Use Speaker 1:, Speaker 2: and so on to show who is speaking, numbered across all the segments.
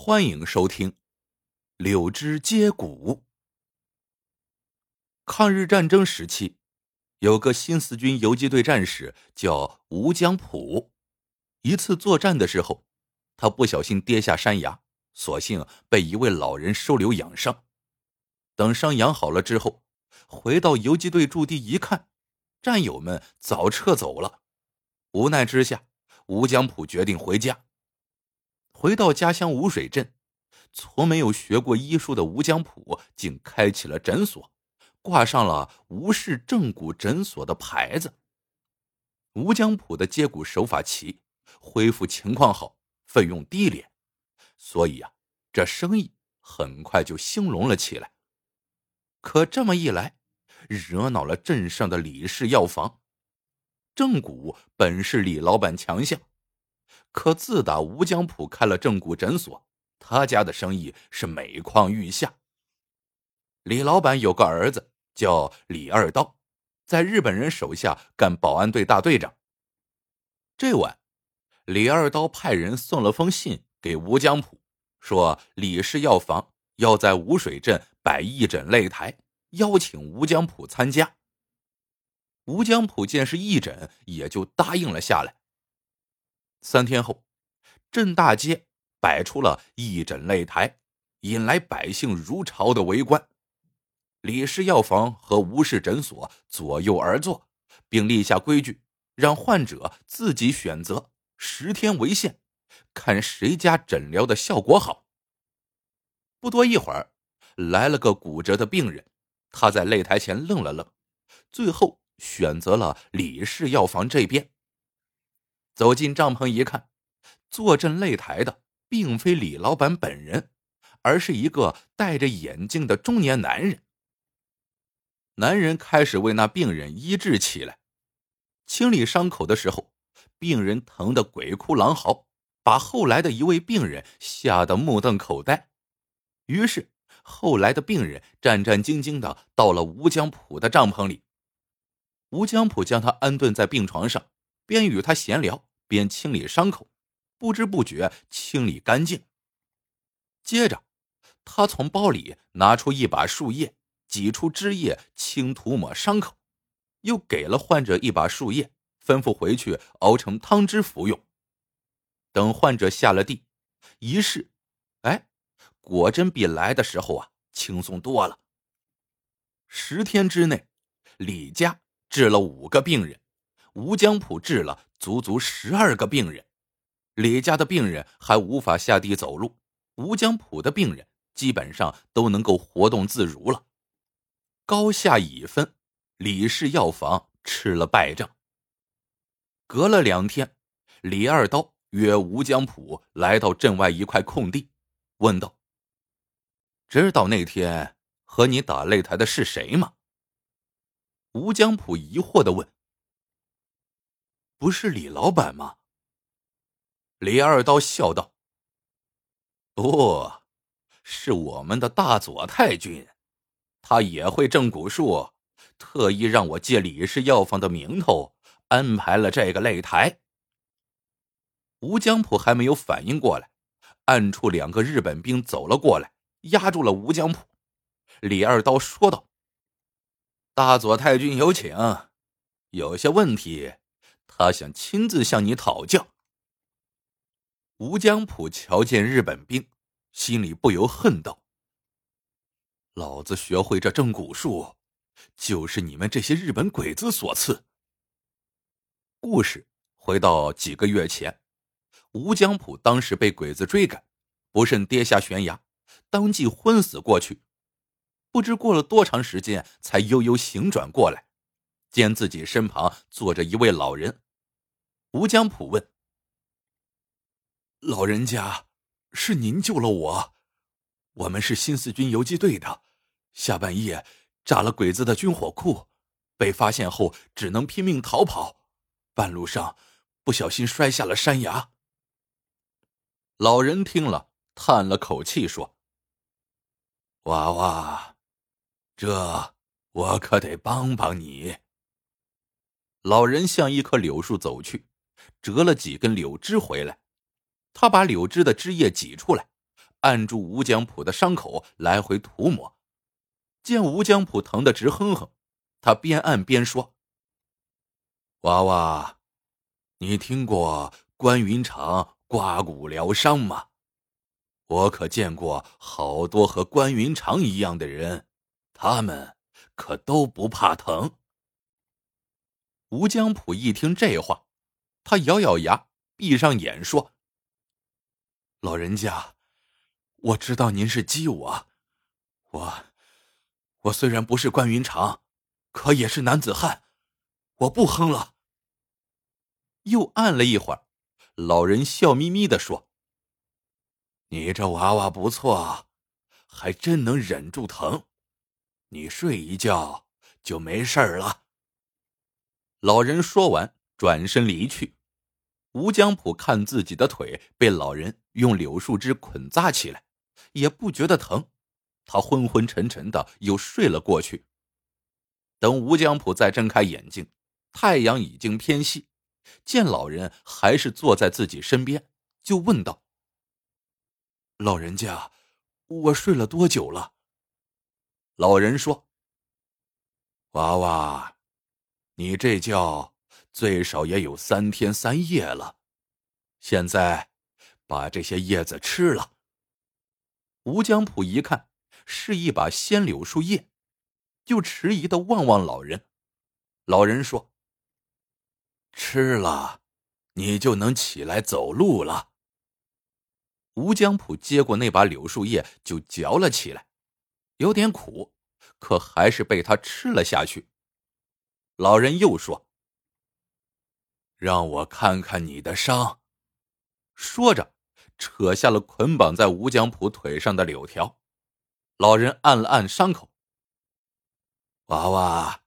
Speaker 1: 欢迎收听《柳枝接骨》。抗日战争时期，有个新四军游击队战士叫吴江浦。一次作战的时候，他不小心跌下山崖，所幸被一位老人收留养伤。等伤养好了之后，回到游击队驻地一看，战友们早撤走了。无奈之下，吴江浦决定回家。回到家乡吴水镇，从没有学过医术的吴江浦竟开起了诊所，挂上了“吴氏正骨诊所”的牌子。吴江浦的接骨手法齐，恢复情况好，费用低廉，所以啊，这生意很快就兴隆了起来。可这么一来，惹恼了镇上的李氏药房。正骨本是李老板强项。可自打吴江浦开了正骨诊所，他家的生意是每况愈下。李老板有个儿子叫李二刀，在日本人手下干保安队大队长。这晚，李二刀派人送了封信给吴江浦，说李氏药房要在吴水镇摆义诊擂台，邀请吴江浦参加。吴江浦见是义诊，也就答应了下来。三天后，镇大街摆出了义诊擂台，引来百姓如潮的围观。李氏药房和吴氏诊所左右而坐，并立下规矩，让患者自己选择，十天为限，看谁家诊疗的效果好。不多一会儿，来了个骨折的病人，他在擂台前愣了愣，最后选择了李氏药房这边。走进帐篷一看，坐镇擂台的并非李老板本人，而是一个戴着眼镜的中年男人。男人开始为那病人医治起来，清理伤口的时候，病人疼得鬼哭狼嚎，把后来的一位病人吓得目瞪口呆。于是，后来的病人战战兢兢的到了吴江浦的帐篷里。吴江浦将他安顿在病床上，边与他闲聊。边清理伤口，不知不觉清理干净。接着，他从包里拿出一把树叶，挤出汁液，轻涂抹伤口，又给了患者一把树叶，吩咐回去熬成汤汁服用。等患者下了地，一试，哎，果真比来的时候啊轻松多了。十天之内，李家治了五个病人。吴江浦治了足足十二个病人，李家的病人还无法下地走路，吴江浦的病人基本上都能够活动自如了。高下已分，李氏药房吃了败仗。隔了两天，李二刀约吴江浦来到镇外一块空地，问道：“知道那天和你打擂台的是谁吗？”吴江浦疑惑的问。不是李老板吗？李二刀笑道：“不，是我们的大佐太君，他也会正骨术，特意让我借李氏药房的名头安排了这个擂台。”吴江浦还没有反应过来，暗处两个日本兵走了过来，压住了吴江浦。李二刀说道：“大佐太君有请，有些问题。”他想亲自向你讨教。吴江浦瞧见日本兵，心里不由恨道：“老子学会这正骨术，就是你们这些日本鬼子所赐。”故事回到几个月前，吴江浦当时被鬼子追赶，不慎跌下悬崖，当即昏死过去。不知过了多长时间，才悠悠醒转过来，见自己身旁坐着一位老人。吴江浦问：“老人家，是您救了我？我们是新四军游击队的，下半夜炸了鬼子的军火库，被发现后只能拼命逃跑，半路上不小心摔下了山崖。”老人听了，叹了口气说：“娃娃，这我可得帮帮你。”老人向一棵柳树走去。折了几根柳枝回来，他把柳枝的枝叶挤出来，按住吴江浦的伤口来回涂抹。见吴江浦疼得直哼哼，他边按边说：“娃娃，你听过关云长刮骨疗伤吗？我可见过好多和关云长一样的人，他们可都不怕疼。”吴江浦一听这话，他咬咬牙，闭上眼说：“老人家，我知道您是激我，我。”我虽然不是关云长，可也是男子汉，我不哼了。又按了一会儿，老人笑眯眯的说：“你这娃娃不错，还真能忍住疼，你睡一觉就没事了。”老人说完，转身离去。吴江浦看自己的腿被老人用柳树枝捆扎起来，也不觉得疼。他昏昏沉沉的又睡了过去。等吴江浦再睁开眼睛，太阳已经偏西，见老人还是坐在自己身边，就问道：“老人家，我睡了多久了？”老人说：“娃娃，你这觉最少也有三天三夜了。现在，把这些叶子吃了。”吴江浦一看。是一把鲜柳树叶，就迟疑的望望老人。老人说：“吃了，你就能起来走路了。”吴江浦接过那把柳树叶，就嚼了起来，有点苦，可还是被他吃了下去。老人又说：“让我看看你的伤。”说着，扯下了捆绑在吴江浦腿上的柳条。老人按了按伤口。娃娃，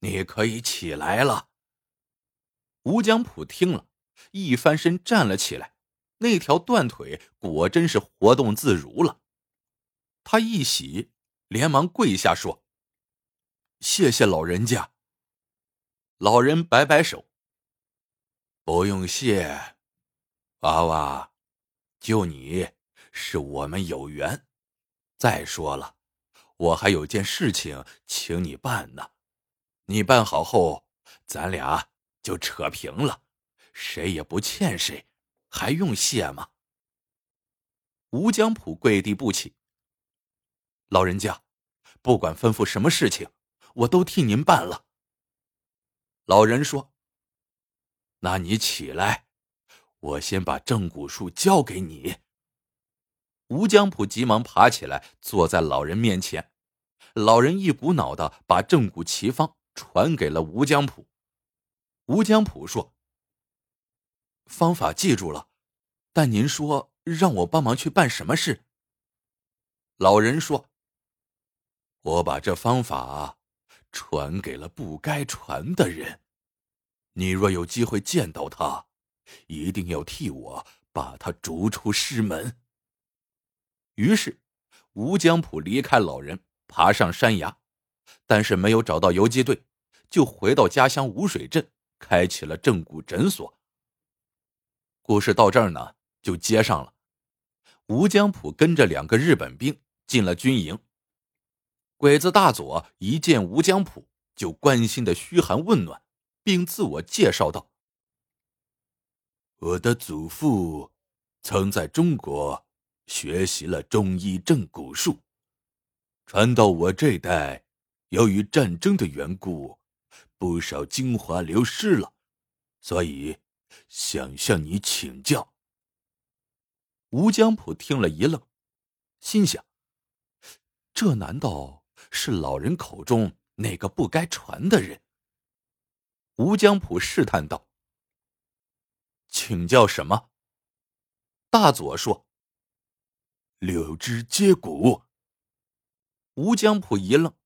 Speaker 1: 你可以起来了。吴江浦听了一翻身站了起来，那条断腿果真是活动自如了。他一喜，连忙跪下说：“谢谢老人家。”老人摆摆手：“不用谢，娃娃，就你是我们有缘。”再说了，我还有件事情请你办呢。你办好后，咱俩就扯平了，谁也不欠谁，还用谢吗？吴江浦跪地不起。老人家，不管吩咐什么事情，我都替您办了。老人说：“那你起来，我先把正骨术交给你。”吴江浦急忙爬起来，坐在老人面前。老人一股脑的把正骨奇方传给了吴江浦。吴江浦说：“方法记住了，但您说让我帮忙去办什么事？”老人说：“我把这方法传给了不该传的人。你若有机会见到他，一定要替我把他逐出师门。”于是，吴江浦离开老人，爬上山崖，但是没有找到游击队，就回到家乡吴水镇，开启了正骨诊所。故事到这儿呢，就接上了。吴江浦跟着两个日本兵进了军营。鬼子大佐一见吴江浦，就关心的嘘寒问暖，并自我介绍道：“
Speaker 2: 我的祖父曾在中国。”学习了中医正骨术，传到我这代，由于战争的缘故，不少精华流失了，所以想向你请教。
Speaker 1: 吴江浦听了一愣，心想：这难道是老人口中那个不该传的人？吴江浦试探道：“请教什么？”大佐说。
Speaker 2: 柳枝接骨。
Speaker 1: 吴江浦一愣，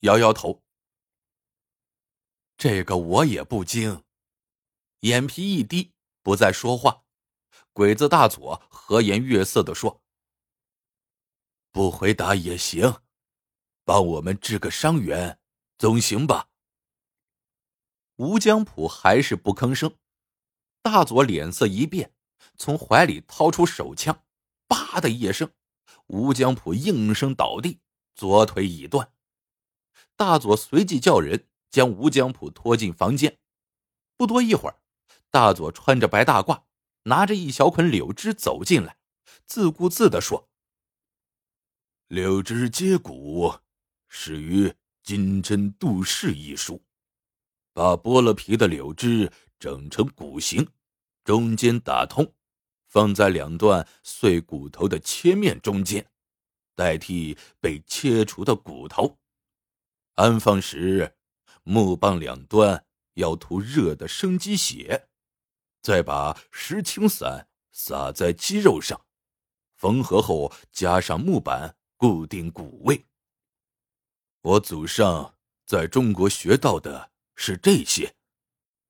Speaker 1: 摇摇头。这个我也不精。眼皮一低，不再说话。鬼子大佐和颜悦色的说：“
Speaker 2: 不回答也行，帮我们治个伤员，总行吧？”
Speaker 1: 吴江浦还是不吭声。大佐脸色一变，从怀里掏出手枪。叭的一声，吴江浦应声倒地，左腿已断。大佐随即叫人将吴江浦拖进房间。不多一会儿，大佐穿着白大褂，拿着一小捆柳枝走进来，自顾自的说：“
Speaker 2: 柳枝接骨，始于金针杜氏一书。把剥了皮的柳枝整成骨形，中间打通，放在两段碎骨头的切面中间，代替被切除的骨头。安放时，木棒两端。”要涂热的生鸡血，再把石青散撒在鸡肉上，缝合后加上木板固定骨位。我祖上在中国学到的是这些，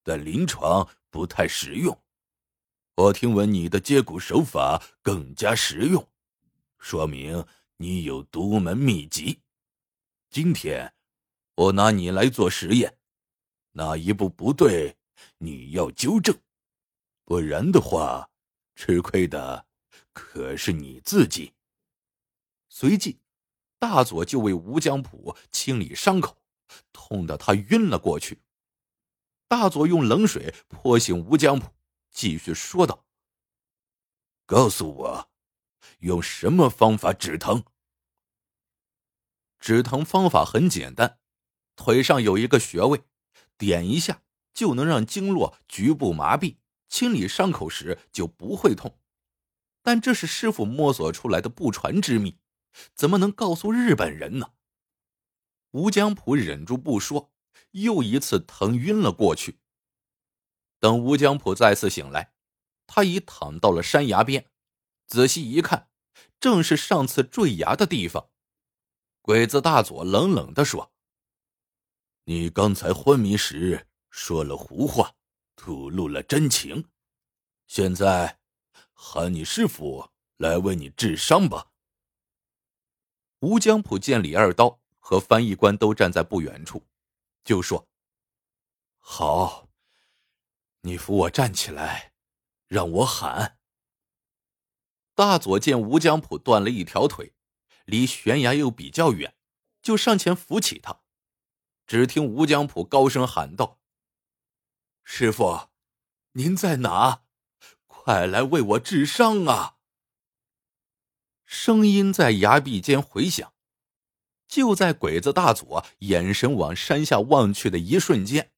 Speaker 2: 但临床不太实用。我听闻你的接骨手法更加实用，说明你有独门秘籍。今天我拿你来做实验。哪一步不对，你要纠正，不然的话，吃亏的可是你自己。
Speaker 1: 随即，大佐就为吴江浦清理伤口，痛得他晕了过去。大佐用冷水泼醒吴江浦，继续说道：“
Speaker 2: 告诉我，用什么方法止疼？
Speaker 1: 止疼方法很简单，腿上有一个穴位。”点一下就能让经络局部麻痹，清理伤口时就不会痛。但这是师傅摸索出来的不传之秘，怎么能告诉日本人呢？吴江浦忍住不说，又一次疼晕了过去。等吴江浦再次醒来，他已躺到了山崖边，仔细一看，正是上次坠崖的地方。鬼子大佐冷冷的说。
Speaker 2: 你刚才昏迷时说了胡话，吐露了真情。现在，喊你师傅来为你治伤吧。
Speaker 1: 吴江浦见李二刀和翻译官都站在不远处，就说：“
Speaker 2: 好，你扶我站起来，让我喊。”
Speaker 1: 大佐见吴江浦断了一条腿，离悬崖又比较远，就上前扶起他。只听吴江浦高声喊道：“师傅，您在哪？快来为我治伤啊！”声音在崖壁间回响。就在鬼子大佐眼神往山下望去的一瞬间，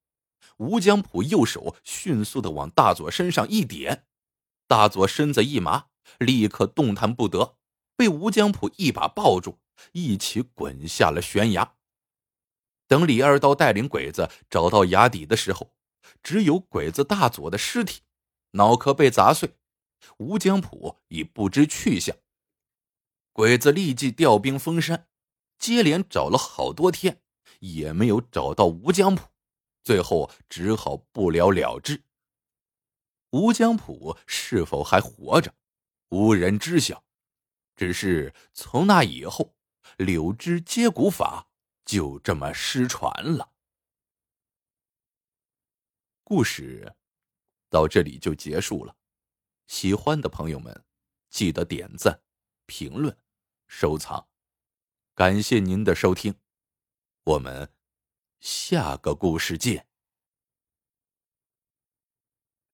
Speaker 1: 吴江浦右手迅速的往大佐身上一点，大佐身子一麻，立刻动弹不得，被吴江浦一把抱住，一起滚下了悬崖。等李二刀带领鬼子找到崖底的时候，只有鬼子大佐的尸体，脑壳被砸碎，吴江浦已不知去向。鬼子立即调兵封山，接连找了好多天，也没有找到吴江浦，最后只好不了了之。吴江浦是否还活着，无人知晓。只是从那以后，柳枝接骨法。就这么失传了。故事到这里就结束了。喜欢的朋友们，记得点赞、评论、收藏。感谢您的收听，我们下个故事见。